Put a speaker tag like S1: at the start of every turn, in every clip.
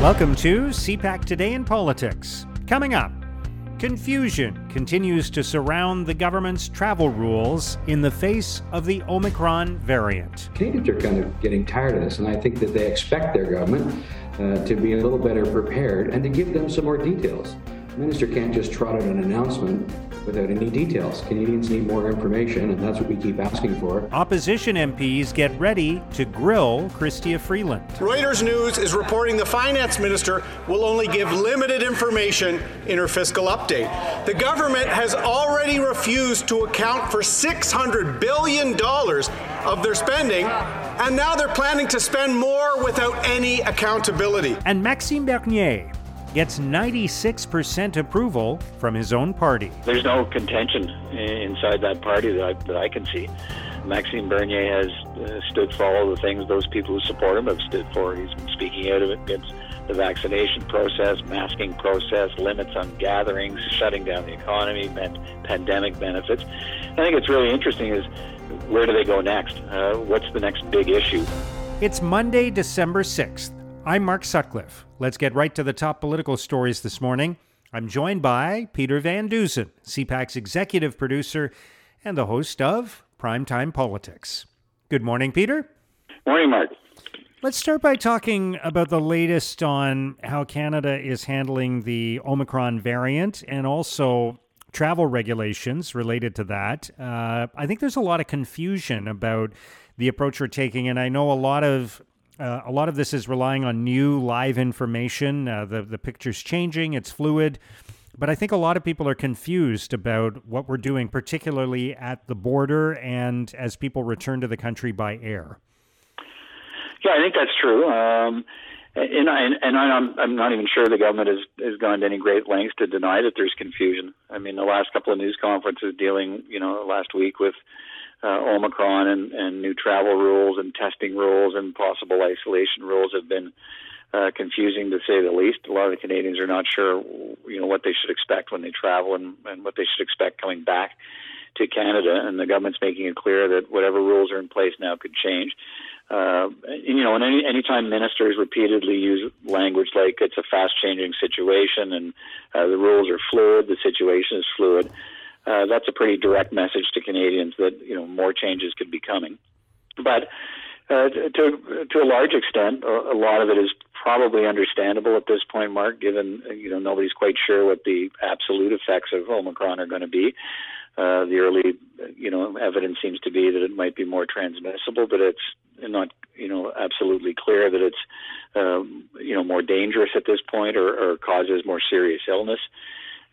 S1: Welcome to CPAC Today in Politics. Coming up, confusion continues to surround the government's travel rules in the face of the Omicron variant.
S2: Canadians are kind of getting tired of this, and I think that they expect their government uh, to be a little better prepared and to give them some more details. The minister can't just trot out an announcement without any details. Canadians need more information, and that's what we keep asking for.
S1: Opposition MPs get ready to grill Chrystia Freeland.
S3: Reuters News is reporting the finance minister will only give limited information in her fiscal update. The government has already refused to account for $600 billion of their spending, and now they're planning to spend more without any accountability.
S1: And Maxime Bernier gets 96% approval from his own party.
S4: There's no contention inside that party that I, that I can see. Maxime Bernier has uh, stood for all the things those people who support him have stood for. He's been speaking out of it against the vaccination process, masking process, limits on gatherings, shutting down the economy, pandemic benefits. I think it's really interesting is where do they go next? Uh, what's the next big issue?
S1: It's Monday, December 6th. I'm Mark Sutcliffe. Let's get right to the top political stories this morning. I'm joined by Peter Van Dusen, CPAC's executive producer and the host of Primetime Politics. Good morning, Peter.
S4: Morning, Mark.
S1: Let's start by talking about the latest on how Canada is handling the Omicron variant and also travel regulations related to that. Uh, I think there's a lot of confusion about the approach we're taking, and I know a lot of uh, a lot of this is relying on new live information. Uh, the the picture's changing; it's fluid, but I think a lot of people are confused about what we're doing, particularly at the border and as people return to the country by air.
S4: Yeah, I think that's true. Um, and, I, and I'm, I'm not even sure the government has, has gone to any great lengths to deny that there's confusion. I mean, the last couple of news conferences dealing, you know, last week with uh, Omicron and, and new travel rules and testing rules and possible isolation rules have been uh, confusing to say the least. A lot of the Canadians are not sure, you know, what they should expect when they travel and, and what they should expect coming back to Canada. And the government's making it clear that whatever rules are in place now could change. Uh, you know, and any anytime ministers repeatedly use language like it's a fast-changing situation and uh, the rules are fluid, the situation is fluid uh, that's a pretty direct message to Canadians that you know more changes could be coming. But uh, to to a large extent, a, lot of it is probably understandable at this point, Mark. Given uh, you know nobody's quite sure what the absolute effects of Omicron are going to be. Uh, the early, you know, evidence seems to be that it might be more transmissible, but it's not, you know, absolutely clear that it's, um, you know, more dangerous at this point or, or causes more serious illness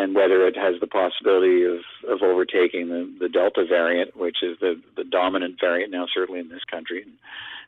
S4: and whether it has the possibility of, of overtaking the, the Delta variant, which is the, the dominant variant now, certainly in this country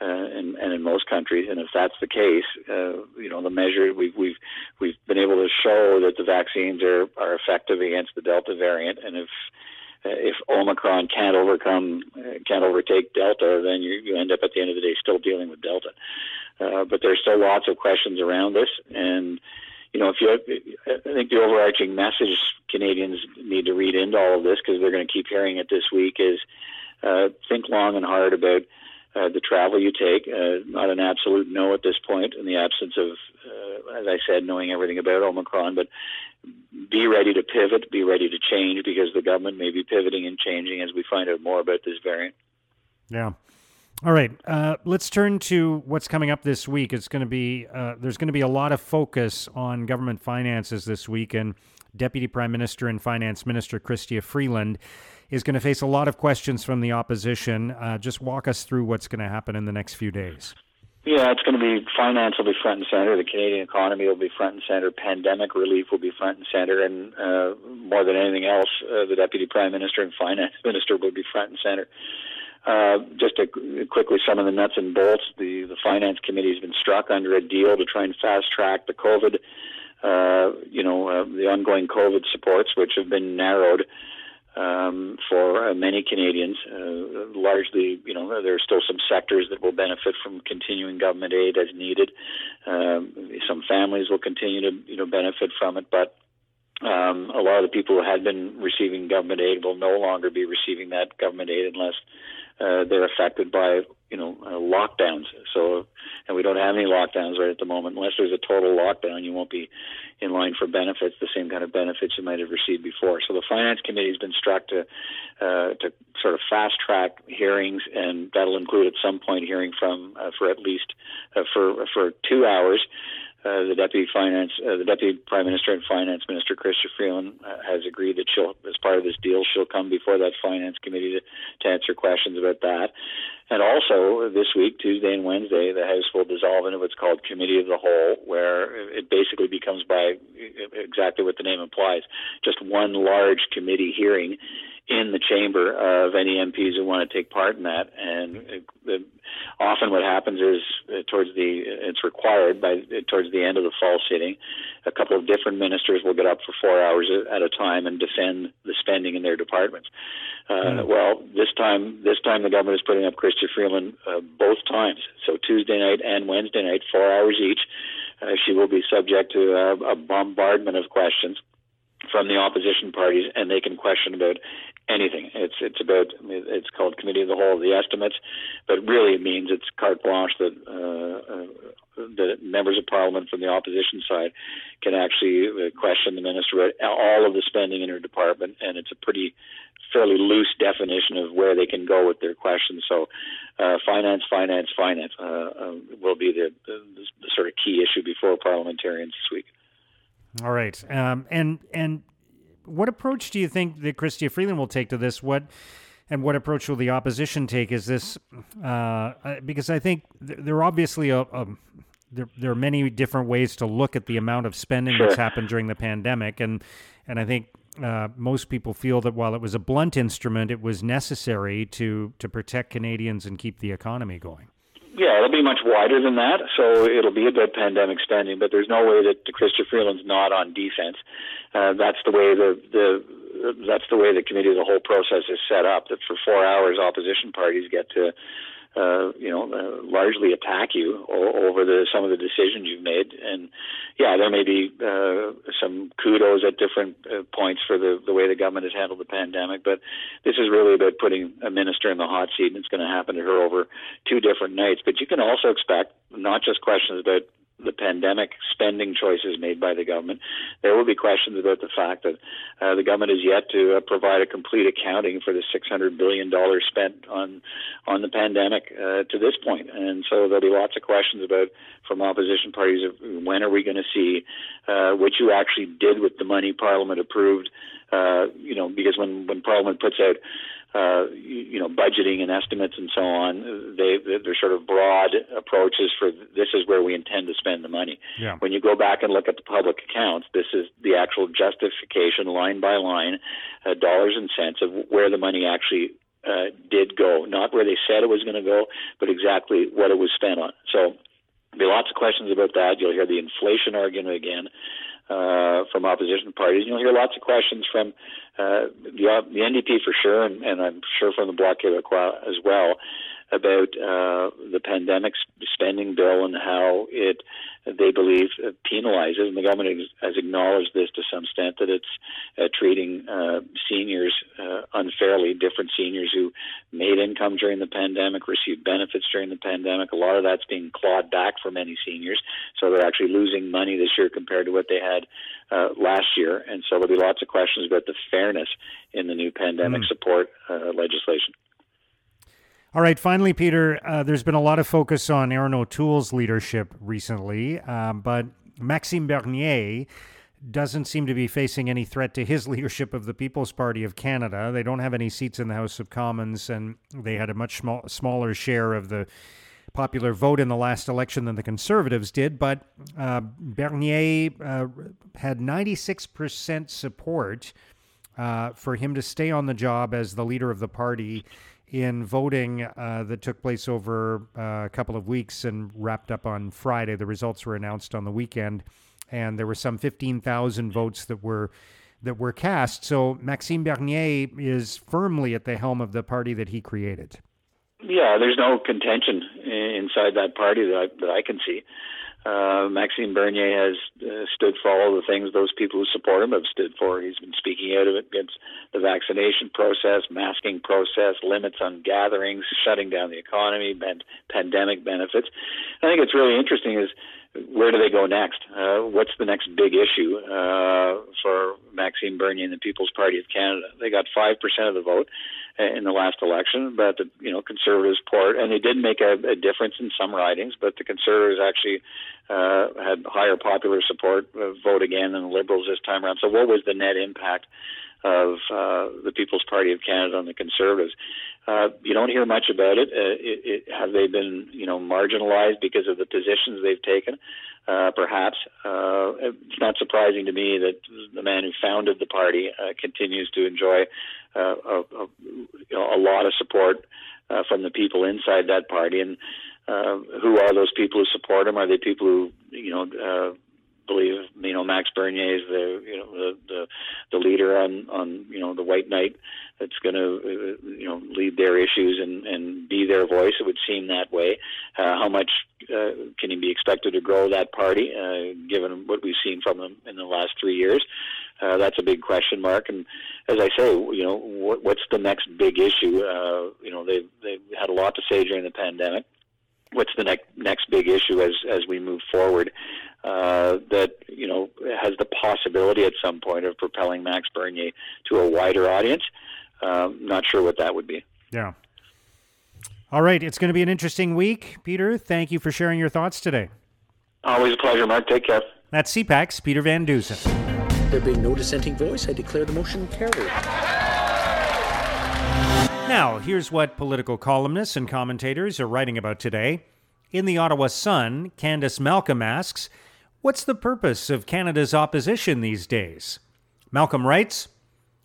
S4: uh, and, and in most countries. And if that's the case, uh, you know, the measure we've, we've, we've been able to show that the vaccines are, are effective against the Delta variant. And if, if Omicron can't overcome, uh, can't overtake Delta, then you, you end up at the end of the day still dealing with Delta. Uh, but there's still lots of questions around this, and you know, if you, I think the overarching message Canadians need to read into all of this because they're going to keep hearing it this week is uh, think long and hard about uh, the travel you take. Uh, not an absolute no at this point in the absence of, uh, as I said, knowing everything about Omicron, but be ready to pivot, be ready to change because the government may be pivoting and changing as we find out more about this variant.
S1: Yeah. All right, uh, let's turn to what's coming up this week. It's going to be uh, there's going to be a lot of focus on government finances this week, and Deputy Prime Minister and Finance Minister Chrystia Freeland is going to face a lot of questions from the opposition. Uh, just walk us through what's going to happen in the next few days.
S4: Yeah, it's going to be finance will be front and center. The Canadian economy will be front and center. Pandemic relief will be front and center, and uh, more than anything else, uh, the Deputy Prime Minister and Finance Minister will be front and center. Uh, just to quickly, some of the nuts and bolts. The the finance committee has been struck under a deal to try and fast track the COVID, uh, you know, uh, the ongoing COVID supports, which have been narrowed um, for uh, many Canadians. Uh, largely, you know, there are still some sectors that will benefit from continuing government aid as needed. Um, some families will continue to, you know, benefit from it, but um, a lot of the people who had been receiving government aid will no longer be receiving that government aid unless uh, they're affected by you know uh, lockdowns. So, and we don't have any lockdowns right at the moment. Unless there's a total lockdown, you won't be in line for benefits, the same kind of benefits you might have received before. So the finance committee has been struck to uh, to sort of fast track hearings, and that'll include at some point hearing from uh, for at least uh, for for two hours uh, the deputy finance, uh, the deputy prime minister and finance minister, Chrystia Freeland, uh, has agreed that she'll, as part of this deal, she'll come before that finance committee to, to answer questions about that. And also this week, Tuesday and Wednesday, the House will dissolve into what's called Committee of the Whole, where it basically becomes by exactly what the name implies, just one large committee hearing in the chamber of any MPs who want to take part in that. And uh, often what happens is uh, towards the it's required by towards the end of the fall sitting, a couple of different ministers will get up for four hours at a time and defend the spending in their departments. Uh, mm. Well, this time this time the government is putting up Chrystia Freeland uh, both times, so Tuesday night and Wednesday night, four hours each. Uh, she will be subject to a, a bombardment of questions from the opposition parties, and they can question about anything. It's it's about it's called committee of the whole, of the estimates, but really it means it's carte blanche that uh, uh, members of parliament from the opposition side can actually uh, question the minister about all of the spending in her department, and it's a pretty fairly loose definition of where they can go with their questions. So, uh, finance, finance, finance uh, uh, will be the, the, the sort of key issue before parliamentarians this week.
S1: All right, um, and and what approach do you think that Chrystia Freeland will take to this? What and what approach will the opposition take? Is this uh, because I think there are obviously a, a there, there are many different ways to look at the amount of spending sure. that's happened during the pandemic, and and I think uh, most people feel that while it was a blunt instrument, it was necessary to to protect Canadians and keep the economy going.
S4: Yeah, it'll be much wider than that. So it'll be a about pandemic spending, but there's no way that Chrystia Freeland's not on defense. Uh, that's the way the the that's the way the committee, the whole process is set up. That for four hours, opposition parties get to uh, you know, uh, largely attack you o- over the some of the decisions you've made. And yeah, there may be uh, some kudos at different uh, points for the the way the government has handled the pandemic, but this is really about putting a minister in the hot seat, and it's going to happen to her over two different nights. But you can also expect not just questions about the pandemic spending choices made by the government. There will be questions about the fact that uh, the government has yet to uh, provide a complete accounting for the 600 billion dollars spent on on the pandemic uh, to this point, and so there'll be lots of questions about from opposition parties of when are we going to see uh, what you actually did with the money Parliament approved. Uh, you know, because when when Parliament puts out uh, you, know, budgeting and estimates and so on. They, they're sort of broad approaches for this is where we intend to spend the money.
S1: Yeah.
S4: When you go back and look at the public accounts, this is the actual justification, line by line, uh, dollars and cents of where the money actually uh, did go, not where they said it was going to go, but exactly what it was spent on. So there'll be lots of questions about that. You'll hear the inflation argument again uh, from opposition parties. You'll hear lots of questions from uh, the, the NDP for sure, and, and I'm sure from the Bloc Québécois as well, about uh, the pandemic spending bill and how it they believe uh, penalizes, and the government has acknowledged this to some extent that it's uh, treating uh, seniors uh, unfairly. Different seniors who made income during the pandemic received benefits during the pandemic. A lot of that's being clawed back for many seniors, so they're actually losing money this year compared to what they had uh, last year. And so there'll be lots of questions about the fairness in the new pandemic mm. support uh, legislation.
S1: All right, finally, Peter, uh, there's been a lot of focus on Erin O'Toole's leadership recently, um, but Maxime Bernier doesn't seem to be facing any threat to his leadership of the People's Party of Canada. They don't have any seats in the House of Commons, and they had a much small, smaller share of the popular vote in the last election than the Conservatives did. But uh, Bernier uh, had 96% support uh, for him to stay on the job as the leader of the party in voting uh, that took place over uh, a couple of weeks and wrapped up on Friday. The results were announced on the weekend, and there were some 15,000 votes that were that were cast. So Maxime Bernier is firmly at the helm of the party that he created.
S4: Yeah, there's no contention inside that party that I, that I can see. Uh, Maxime Bernier has uh, stood for all the things those people who support him have stood for. He's been speaking out of it against the vaccination process, masking process, limits on gatherings, shutting down the economy, and pandemic benefits. I think it's really interesting is where do they go next? Uh, what's the next big issue uh, for Maxime Bernier and the People's Party of Canada? They got five percent of the vote in the last election, but the you know Conservatives poured, and they did make a, a difference in some ridings, but the Conservatives actually uh, had higher popular support uh, vote again than the Liberals this time around. So, what was the net impact? Of uh, the People's Party of Canada and the Conservatives. Uh, you don't hear much about it. Uh, it, it. Have they been, you know, marginalized because of the positions they've taken? Uh, perhaps. Uh, it's not surprising to me that the man who founded the party uh, continues to enjoy uh, a, a, you know, a lot of support uh, from the people inside that party. And uh, who are those people who support him? Are they people who, you know, uh, believe you know Max Bernier is the you know the the, the leader on on you know the White Knight that's going to uh, you know lead their issues and and be their voice. It would seem that way. Uh, how much uh, can he be expected to grow that party, uh, given what we've seen from him in the last three years? Uh, that's a big question mark. And as I say, you know, what, what's the next big issue? Uh, you know, they've they've had a lot to say during the pandemic what's the next next big issue as as we move forward uh, that you know has the possibility at some point of propelling Max Bernier to a wider audience. Um, not sure what that would be.
S1: Yeah. All right, it's going to be an interesting week, Peter. Thank you for sharing your thoughts today.
S4: Always a pleasure, Mark. Take care.
S1: That's CPAC's Peter Van Dusen.
S5: There being no dissenting voice, I declare the motion carried.
S1: Now, here's what political columnists and commentators are writing about today. In the Ottawa Sun, Candice Malcolm asks, What's the purpose of Canada's opposition these days? Malcolm writes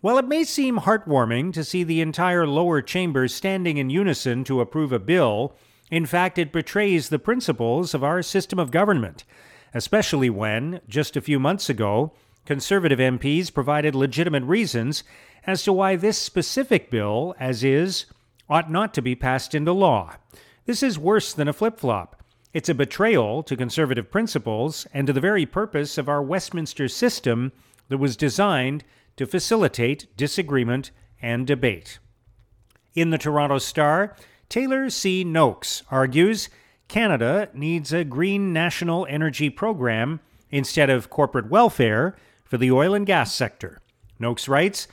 S1: While it may seem heartwarming to see the entire lower chamber standing in unison to approve a bill, in fact, it betrays the principles of our system of government, especially when, just a few months ago, Conservative MPs provided legitimate reasons as to why this specific bill, as is, ought not to be passed into law. This is worse than a flip flop. It's a betrayal to conservative principles and to the very purpose of our Westminster system that was designed to facilitate disagreement and debate. In the Toronto Star, Taylor C. Noakes argues Canada needs a green national energy program instead of corporate welfare for the oil and gas sector. Noakes writes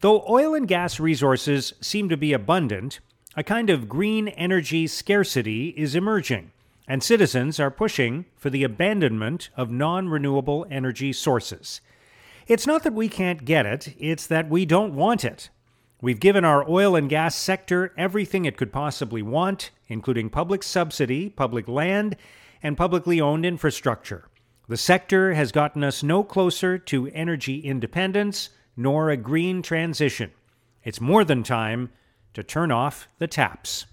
S1: Though oil and gas resources seem to be abundant, a kind of green energy scarcity is emerging and citizens are pushing for the abandonment of non renewable energy sources. It's not that we can't get it, it's that we don't want it. We've given our oil and gas sector everything it could possibly want, including public subsidy, public land, and publicly owned infrastructure. The sector has gotten us no closer to energy independence nor a green transition. It's more than time to turn off the taps.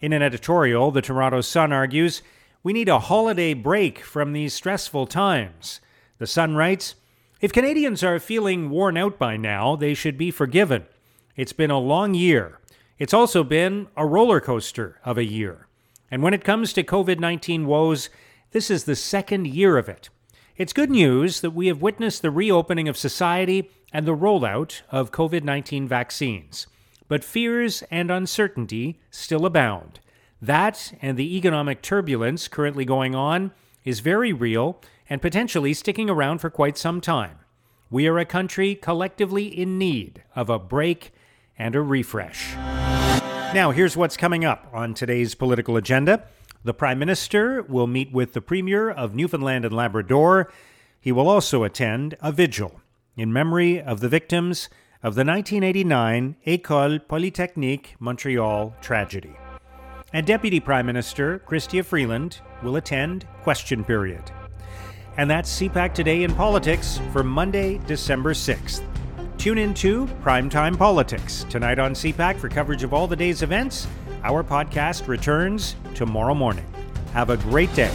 S1: In an editorial, the Toronto Sun argues we need a holiday break from these stressful times. The Sun writes If Canadians are feeling worn out by now, they should be forgiven. It's been a long year. It's also been a roller coaster of a year. And when it comes to COVID 19 woes, this is the second year of it. It's good news that we have witnessed the reopening of society and the rollout of COVID 19 vaccines but fears and uncertainty still abound. That and the economic turbulence currently going on is very real and potentially sticking around for quite some time. We are a country collectively in need of a break and a refresh. Now, here's what's coming up on today's political agenda. The Prime Minister will meet with the Premier of Newfoundland and Labrador. He will also attend a vigil in memory of the victims of the 1989 École Polytechnique Montreal tragedy. And Deputy Prime Minister Chrystia Freeland will attend question period. And that's CPAC Today in Politics for Monday, December 6th. Tune in to Primetime Politics tonight on CPAC for coverage of all the day's events. Our podcast returns tomorrow morning. Have a great day.